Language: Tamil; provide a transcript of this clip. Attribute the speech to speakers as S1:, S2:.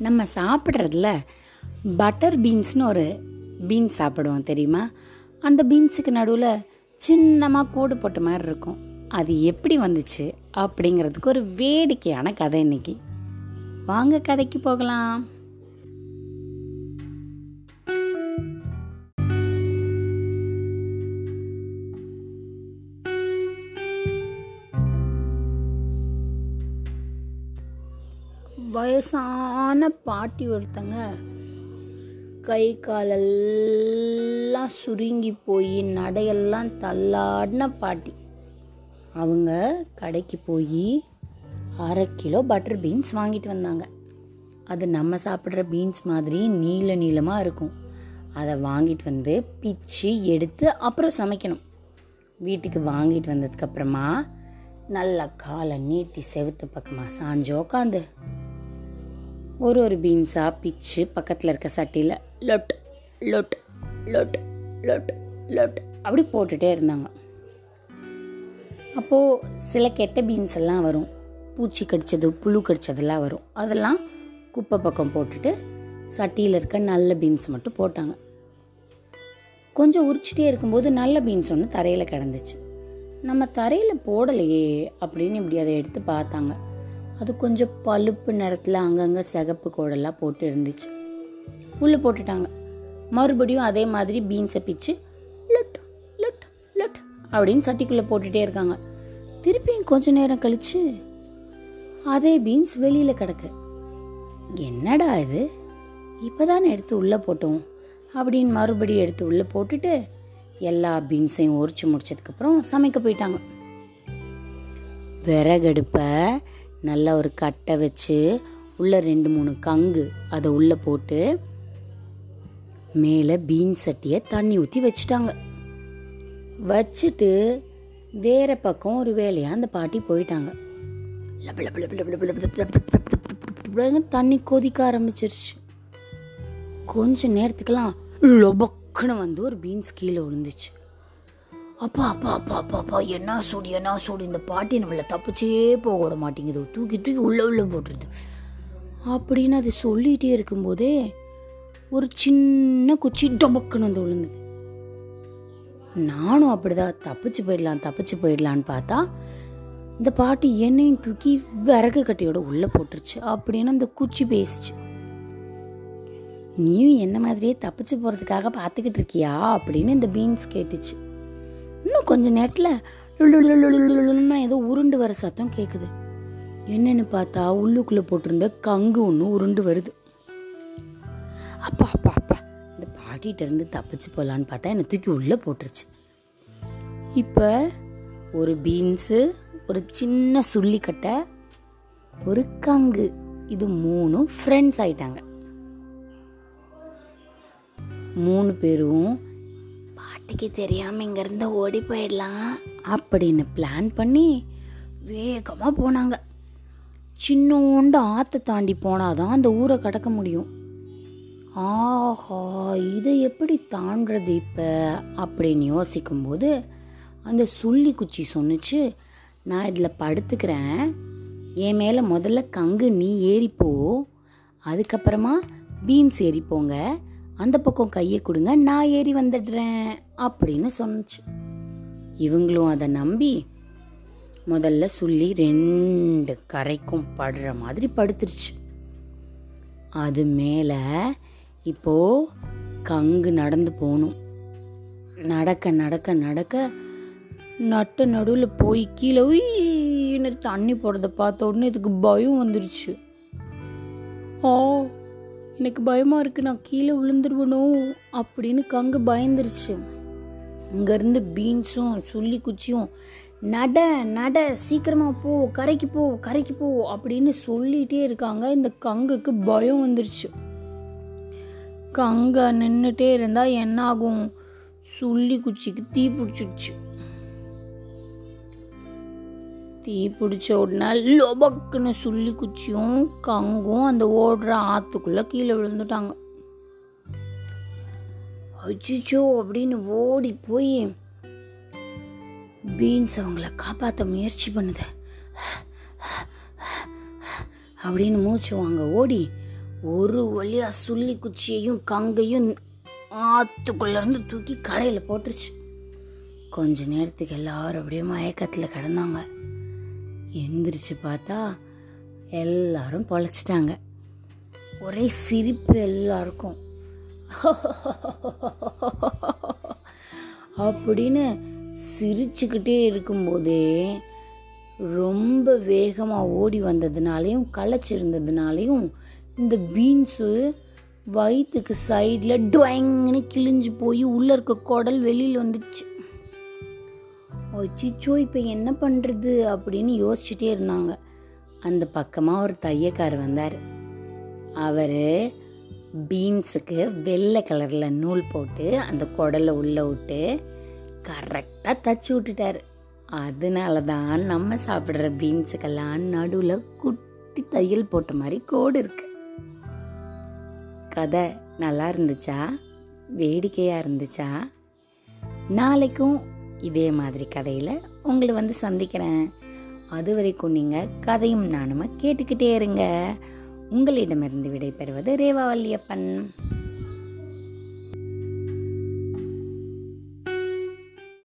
S1: நம்ம சாப்பிட்றதுல பட்டர் பீன்ஸ்னு ஒரு பீன்ஸ் சாப்பிடுவோம் தெரியுமா? அந்த பீன்ஸுக்கு நடுவில் சின்னமாக கூடு போட்ட மாதிரி இருக்கும். அது எப்படி வந்துச்சு அப்படிங்கிறதுக்கு ஒரு வேடிக்கையான கதை இன்னைக்கு. வாங்க கதைக்கு போகலாம். வயசான பாட்டி ஒருத்தங்க கை காலெல்லாம் சுருங்கி போய் நடையெல்லாம் தள்ளாடின பாட்டி. அவங்க கடைக்கு போய் அரை கிலோ பட்டர் பீன்ஸ் வாங்கிட்டு வந்தாங்க. அது நம்ம சாப்பிட்ற பீன்ஸ் மாதிரி நீல நீளமாக இருக்கும். அதை வாங்கிட்டு வந்து பிச்சு எடுத்து அப்புறம் சமைக்கணும். வீட்டுக்கு வாங்கிட்டு வந்ததுக்கப்புறமா நல்லா காலை நீட்டி செவுத்து பக்கமாக சாஞ்சு உக்காந்து ஒரு ஒரு பீன்ஸாக பிச்சு பக்கத்தில் இருக்க சட்டியில் லொட் லொட் லொட் லொட் லொட் அப்படி போட்டுகிட்டே இருந்தாங்க. அப்போது சில கெட்ட பீன்ஸ் எல்லாம் வரும். பூச்சி கடித்தது புழு கடித்ததெல்லாம் வரும். அதெல்லாம் குப்பை பக்கம் போட்டுட்டு சட்டியில் இருக்க நல்ல பீன்ஸ் மட்டும் போட்டாங்க. கொஞ்சம் உரிச்சிட்டே இருக்கும்போது நல்ல பீன்ஸ் ஒன்று தரையில் கிடந்துச்சு. நம்ம தரையில் போடலையே அப்படின்னு இப்படி அதை எடுத்து பார்த்தாங்க. அது கொஞ்சம் பழுப்பு நிறத்தில் அங்கங்கே சிகப்பு கோடெல்லாம் போட்டு இருந்துச்சு. உள்ளே போட்டுட்டாங்க. மறுபடியும் அதே மாதிரி பீன்ஸை பிச்சு லட் லட் லட் அப்படின்னு சட்டிக்குள்ளே போட்டுகிட்டே இருக்காங்க. திருப்பியும் கொஞ்ச நேரம் கழிச்சு அதே பீன்ஸ் வெளியில் கிடக்கு. என்னடா இது? இப்போதானே எடுத்து உள்ளே போட்டோம் அப்படின்னு மறுபடியும் எடுத்து உள்ளே போட்டுட்டு எல்லா பீன்ஸையும் உரிச்சு முடிச்சதுக்கப்புறம் சமைக்க போயிட்டாங்க. விறகடுப்பை நல்லா ஒரு கட்டை வச்சு உள்ளே ரெண்டு மூணு கங்கு அதை உள்ளே போட்டு மேலே பீன் சட்டியை தண்ணி ஊற்றி வச்சுட்டாங்க வச்சுட்டு வேற பக்கம் ஒரு வேலையாக அந்த பாட்டி போயிட்டாங்க தண்ணி கொதிக்க ஆரம்பிச்சிருச்சு கொஞ்சம் நேரத்துக்கெல்லாம் லொபக்குன்னு வந்து ஒரு பீன்ஸ் கீழே விழுந்துச்சு அப்பா அப்பா அப்பா அப்பா அப்பா என்ன சூடு என்ன சூடு? இந்த பாட்டி நம்மள தப்பிச்சே போக விட மாட்டேங்குது. தூக்கி தூக்கி உள்ள உள்ள போட்டுருது. அப்படின்னு அது சொல்லிகிட்டே இருக்கும்போதே ஒரு சின்ன குச்சி டொபக்குன்னு வந்து விழுந்தது. நானும் அப்படிதான் தப்பிச்சு போயிடலாம் தப்பிச்சு போயிடலான்னு பார்த்தா இந்த பாட்டி என்னையும் தூக்கி விறகு கட்டையோட உள்ள போட்டுருச்சு. அப்படின்னு அந்த குச்சி பேசிச்சு. நீயும் என்ன மாதிரியே தப்பிச்சு போறதுக்காக பார்த்துக்கிட்டு இருக்கியா? அப்படின்னு இந்த பீன்ஸ் கேட்டுச்சு. இன்னும் கொஞ்ச நேரத்தில் ஏதோ உருண்டு வர சத்தம் கேட்குது என்னன்னு பார்த்தா உள்ளுக்குள்ளே போட்டிருந்த கங்கு ஒன்று உருண்டு வருது அப்பா அப்பா அப்பா இந்த பாட்டிகிட்ட இருந்து தப்பிச்சு போகலான்னு பார்த்தா என்னை தூக்கி உள்ளே போட்டுருச்சு இப்போ ஒரு பீன்ஸு ஒரு சின்ன சுள்ளிக்கட்டை ஒரு கங்கு இது மூணும் ஃப்ரெண்ட்ஸ் ஆயிட்டாங்க மூணு பேரும் பாட்டிக்கு தெரியாமல் இங்கேருந்து ஓடி போயிடலாம். அப்படின்னு பிளான் பண்ணி வேகமாக போனாங்க. சின்னோண்டு ஆற்றை தாண்டி போனால் தான் அந்த ஊரை கடக்க முடியும். ஆஹா இதை எப்படி தாண்டது இப்போ? அப்படின்னு யோசிக்கும்போது அந்த சுள்ளி குச்சி சொன்னுச்சு நான் இதில் படுத்துக்கிறேன். என் மேலே முதல்ல கங்கு நீ ஏறிப்போ. அதுக்கப்புறமா பீன்ஸ் ஏறிப்போங்க. அந்த பக்கம் கையை கொடுங்க நான் ஏறி வந்துடுறேன் அப்படின்னு சொன்னுச்சு. இவங்களும் அதை நம்பி முதல்ல சொல்லி ரெண்டு கரைக்கும் படுற மாதிரி படுத்துருச்சு. அது மேலே இப்போ கங்கு நடந்து போகணும் நடக்க நடக்க நடக்க நட்டு நடுவில் போய் கீழே உயின்னு தண்ணி போடுறத பார்த்த உடனே இதுக்கு பயம் வந்துருச்சு. ஓ எனக்கு பயமா இருக்கு நான் கீழே விழுந்துருவனோ? அப்படின்னு கங்கு பயந்துருச்சு. இங்கேருந்து பீன்ஸும் சுள்ளி குச்சியும் நட நட சீக்கிரமா போ கரைக்கு போ கரைக்கு போ அப்படின்னு சொல்லிட்டே இருக்காங்க. இந்த கங்குக்கு பயம் வந்துருச்சு. கங்க நின்றுட்டே இருந்தா என்ன ஆகும் சுள்ளி குச்சிக்கு தீ பிடிச்சிடுச்சு. தீ பிடிச்ச உடனே லொபக்குன்னு சுள்ளி குச்சியும் கங்கும் அந்த ஓடுற ஆத்துக்குள்ள கீழே விழுந்துட்டாங்க. அச்சிச்சோ அப்படின்னு ஓடி போய் பீன்ஸ் அவங்கள காப்பாற்ற முயற்சி பண்ணுது. அப்படின்னு மூச்சு வாங்க ஓடி ஒரு வழியாக சுள்ளி குச்சியையும் கங்கையும் ஆத்துக்குள்ள இருந்து தூக்கி கரையில் போட்டுருச்சு. கொஞ்ச நேரத்துக்கு எல்லாரும் அப்படியே மயக்கத்தில் கிடந்தாங்க. எந்திரிச்சு பார்த்தா எல்லாரும் பொழைச்சிட்டாங்க. ஒரே சிரிப்பு எல்லாருக்கும். அப்படின்னு சிரிச்சுக்கிட்டே இருக்கும்போதே ரொம்ப வேகமாக ஓடி வந்ததுனாலையும் களைச்சிருந்ததுனாலையும் இந்த பீன்ஸு வயிற்றுக்கு சைடில் டொயங்கன்னு கிழிஞ்சு போய் உள்ளே இருக்க குடல் வெளியில் வந்துடுச்சு. அச்சிச்சோ இப்போ என்ன பண்ணுறது அப்படின்னு யோசிச்சுட்டே இருந்தாங்க. அந்த பக்கமாக ஒரு தையக்கார் வந்தார். அவர் பீன்ஸுக்கு வெள்ளை கலரில் நூல் போட்டு அந்த குடலை உள்ளே விட்டு கரெக்டாக தச்சு விட்டுட்டாரு. அதனால தான் நம்ம சாப்பிட்ற பீன்ஸுக்கெல்லாம் நடுவில் குட்டி தையல் போட்ட மாதிரி கோடு இருக்கு. கதை நல்லா இருந்துச்சா? வேடிக்கையாக இருந்துச்சா? நாளைக்கும் இதே மாதிரி கதையில் உங்களை வந்து சந்திக்கிறேன். அது வரைக்கும் நீங்கள் கதையும் நானும் கேட்டுக்கிட்டே இருங்க. உங்களிடமிருந்து விடைபெறுவது ரேவா வல்லியப்பன்